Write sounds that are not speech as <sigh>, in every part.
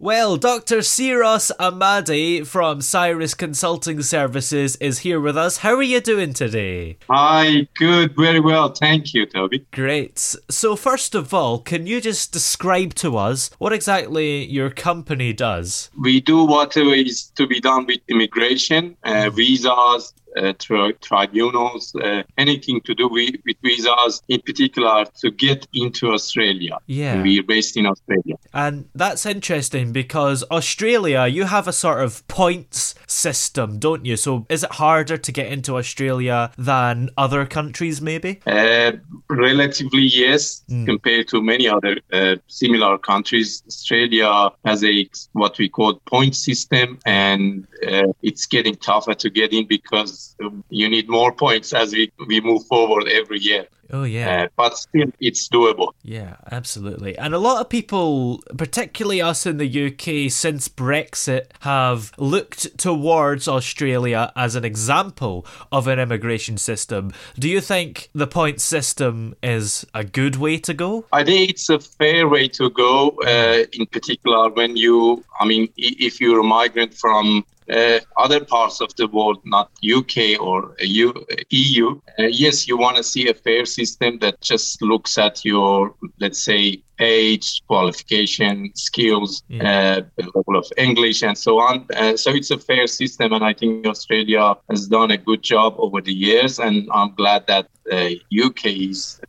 Well, Dr. Cyrus Amadi from Cyrus Consulting Services is here with us. How are you doing today? Hi, good, very well. Thank you, Toby. Great. So, first of all, can you just describe to us what exactly your company does? We do whatever is to be done with immigration, uh, visas, tri- tribunals, uh, anything to do with, with visas, in particular to get into Australia. Yeah. We're based in Australia. And that's interesting because Australia, you have a sort of points system, don't you? So, is it harder to get into Australia than other countries, maybe? Uh, relatively, yes, compared to many other uh, similar countries. Australia has a what we call point system, and uh, it's getting tougher to get in because you need more points as we, we move forward every year. Oh, yeah. Uh, but still, it's doable. Yeah, absolutely. And a lot of people, particularly us in the UK, since Brexit, have looked towards Australia as an example of an immigration system. Do you think the point system is a good way to go? I think it's a fair way to go, uh, in particular when you, I mean, if you're a migrant from uh, other parts of the world, not UK or EU, uh, yes, you want to see a fair system that just looks at your, let's say, age, qualification, skills, uh, level of English, and so on. Uh, so it's a fair system, and I think Australia has done a good job over the years, and I'm glad that uh, UK is,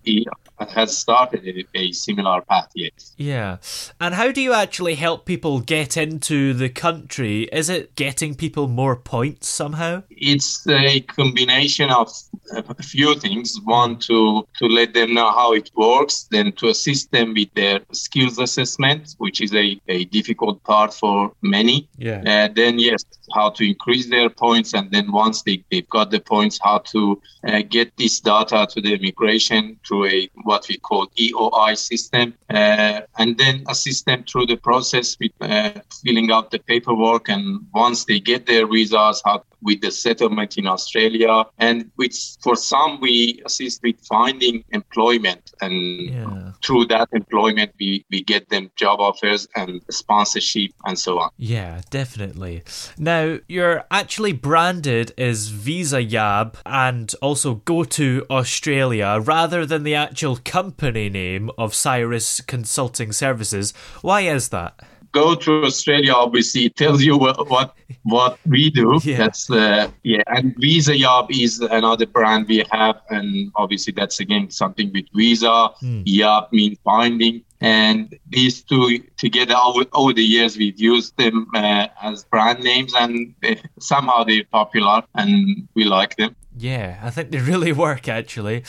has started a, a similar path. Yes. Yeah. And how do you actually help people get into the country? Is it getting people more points somehow? it's a combination of a few things. One, to to let them know how it works, then to assist them with their skills assessment, which is a, a difficult part for many. Yeah. Uh, then yes, how to increase their points, and then once they, they've got the points, how to uh, get this data to the immigration through a what we call EOI system, uh, and then assist them through the process with uh, filling out the paperwork, and once they get their visas, how with the settlement in Australia, and which for some we assist with finding employment, and Yeah. through that employment we we get them job offers and sponsorship and so on. Yeah, definitely. Now, you're actually branded as Visa Yab and also Go to Australia rather than the actual company name of Cyrus Consulting Services. Why is that? Go to Australia, obviously, it tells you what what, what we do. <laughs> Yeah. That's uh, yeah, and Visa Yab is another brand we have, and obviously that's again something with Visa. Yab means finding, and these two together over, over the years we've used them uh, as brand names, and they, somehow they're popular, and we like them. Yeah, I think they <laughs> really work actually.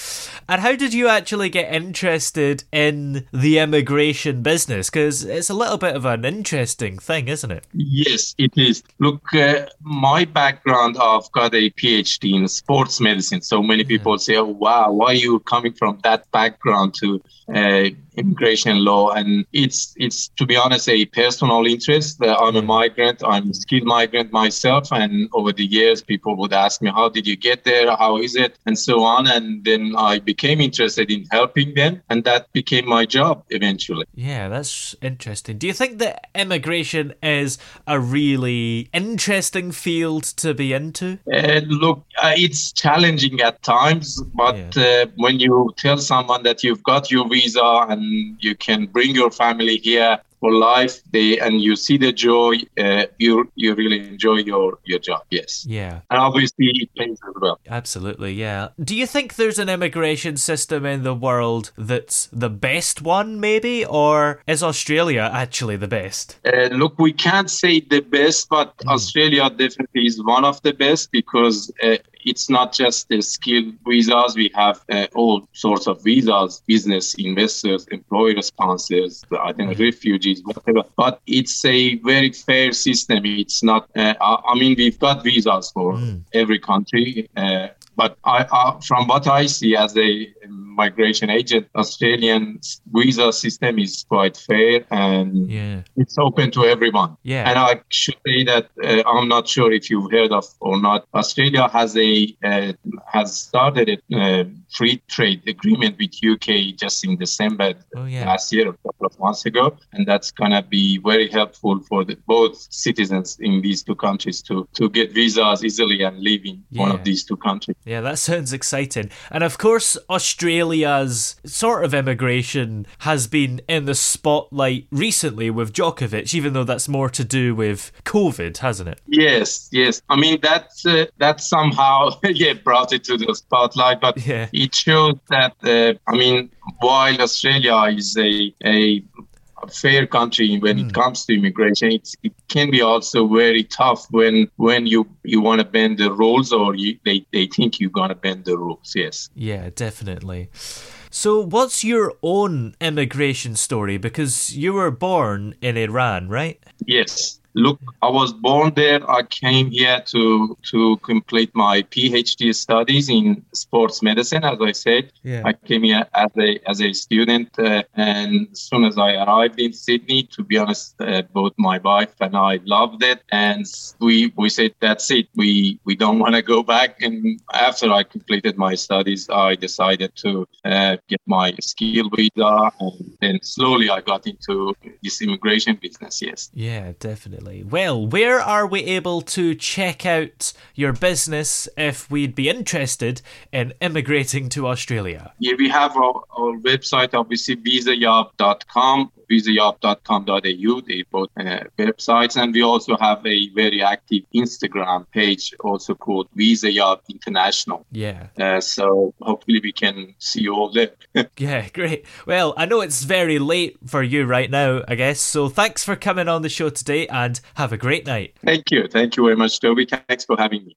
And how did you actually get interested in the immigration business? Because it's a little bit of an interesting thing, isn't it? Yes, it is. Look, uh, my background, I've got a PhD in sports medicine. So many people say, oh, wow, why are you coming from that background to uh, immigration law, and it's it's to be honest a personal interest. Uh, I'm a migrant. I'm a skilled migrant myself, and over the years, people would ask me, "How did you get there? How is it?" and so on. And then I became interested in helping them, and that became my job eventually. Yeah, that's interesting. Do you think that immigration is a really interesting field to be into? Uh, look, uh, it's challenging at times, but yeah. uh, when you tell someone that you've got your visa and you can bring your family here for life they and you see the joy uh, you you really enjoy your your job yes. Yeah. And obviously it pays as well. Absolutely yeah. Do you think there's an immigration system in the world that's the best one maybe? Or is australia actually the best? Uh, look we can't say the best but mm. australia definitely is one of the best because uh, it's not just the skilled visas. We have uh, all sorts of visas, business investors, employer sponsors, I think mm-hmm. refugees, whatever. But it's a very fair system. It's not, uh, I mean, we've got visas for mm. every country. Uh, but I, uh, from what I see as a migration agent, Australian visa system is quite fair and yeah. it's open to everyone. Yeah. And I should say that uh, I'm not sure if you've heard of or not. Australia has a uh, has started a uh, free trade agreement with UK just in December oh, yeah. last year, a couple of months ago, and that's gonna be very helpful for the, both citizens in these two countries to to get visas easily and live in one of these two countries. Yeah, that sounds exciting. And of course, Australia's sort of immigration has been in the spotlight recently with Djokovic, even though that's more to do with COVID, hasn't it? Yes, yes. I mean, that's uh, that somehow <laughs> yeah brought it to the spotlight, but yeah. it shows that uh, I mean, while Australia is a a fair country when mm. it hmm. comes to immigration. It's, it can be also very tough when when you you want to bend the rules or you, they they think you're gonna bend the rules. Yes. Yeah, definitely. So, what's your own immigration story? Because you were born in Iran, right? Yes. Look, I was born there. I came here to to complete my PhD studies in sports medicine. As I said, yeah. I came here as a as a student, uh, and as soon as I arrived in Sydney, to be honest, uh, both my wife and I loved it, and we we said that's it. We we don't <laughs> want to go back. And after I completed my studies, I decided to uh, get my skill visa, and then slowly I got into this immigration business. Yes. Yeah, definitely. Well, where are we able to check out your business if we'd be interested in immigrating to Australia? Yeah, we have our, our website, obviously, visayab.com visayab.com.au. They both uh, websites. And we also have a very active Instagram page, also called Visayab International. Yeah. Uh, so hopefully we can see you all there. <laughs> yeah, great. Well, I know it's very late for you right now, I guess. So thanks for coming on the show today and have a great night. Thank you. Thank you very much, Toby. Thanks for having me.